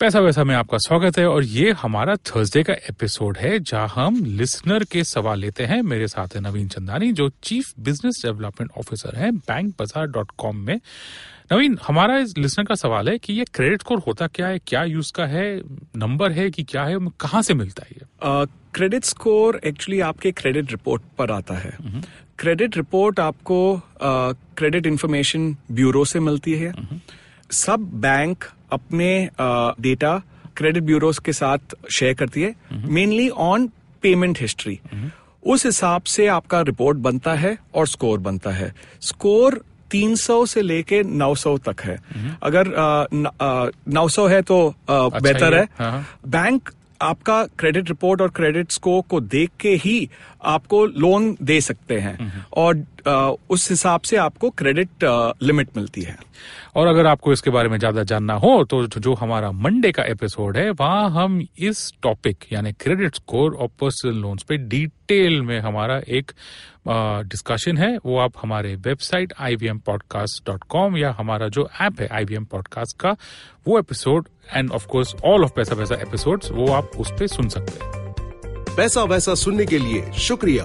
पैसा वैसा में आपका स्वागत है और ये हमारा थर्सडे का एपिसोड है जहाँ हम लिसनर के सवाल लेते हैं। मेरे साथ है नवीन चंदानी जो चीफ बिज़नेस डेवलपमेंट ऑफिसर है बैंक बाज़ार डॉट कॉम में। नवीन हमारा इस लिसनर का सवाल है कि ये क्रेडिट स्कोर होता क्या है क्या यूज़ का है नंबर है कि क्या है कहाँ से मिलता है ये? क्रेडिट स्कोर एक्चुअली आपके क्रेडिट रिपोर्ट पर आता है। क्रेडिट रिपोर्ट आपको क्रेडिट इंफॉर्मेशन ब्यूरो से मिलती है। सब बैंक अपने डेटा क्रेडिट ब्यूरोज के साथ शेयर करती है मेनली ऑन पेमेंट हिस्ट्री उस हिसाब से आपका रिपोर्ट बनता है और स्कोर बनता है। स्कोर 300 से लेके 900 तक है। अगर नौ सौ है तो अच्छा बेहतर है, है हाँ, हाँ। बैंक आपका क्रेडिट रिपोर्ट और क्रेडिट स्कोर को देख के ही आपको लोन दे सकते हैं। और आ, उस हिसाब से आपको क्रेडिट लिमिट मिलती है। और अगर आपको इसके बारे में ज़्यादा जानना हो तो जो हमारा मंडे का एपिसोड है वहाँ हम इस टॉपिक यानी क्रेडिट स्कोर और पर्सनल लोन्स पे डिटेल में हमारा एक डिस्कशन है। वो आप हमारे वेबसाइट ivmpodcast.com या हमारा जो ऐप है IVM पॉडकास्ट का वो episode and of course all of Paisa Paisa episodes वो आप उस पर सुन सकते हैं। पैसा वैसा सुनने के लिए शुक्रिया।